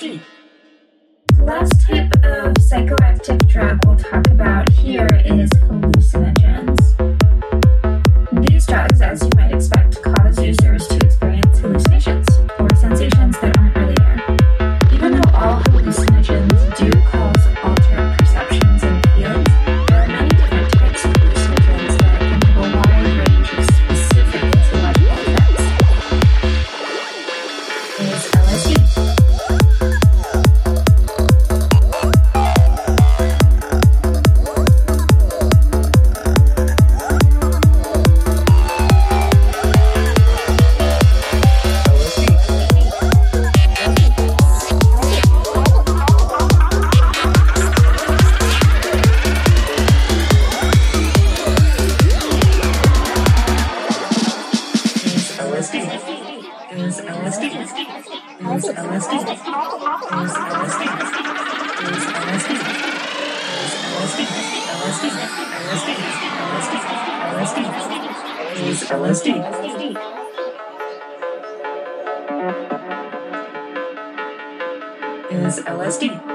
The Last type of psychoactive drug we'll talk about here is hallucinogen. LSD. Is LSD.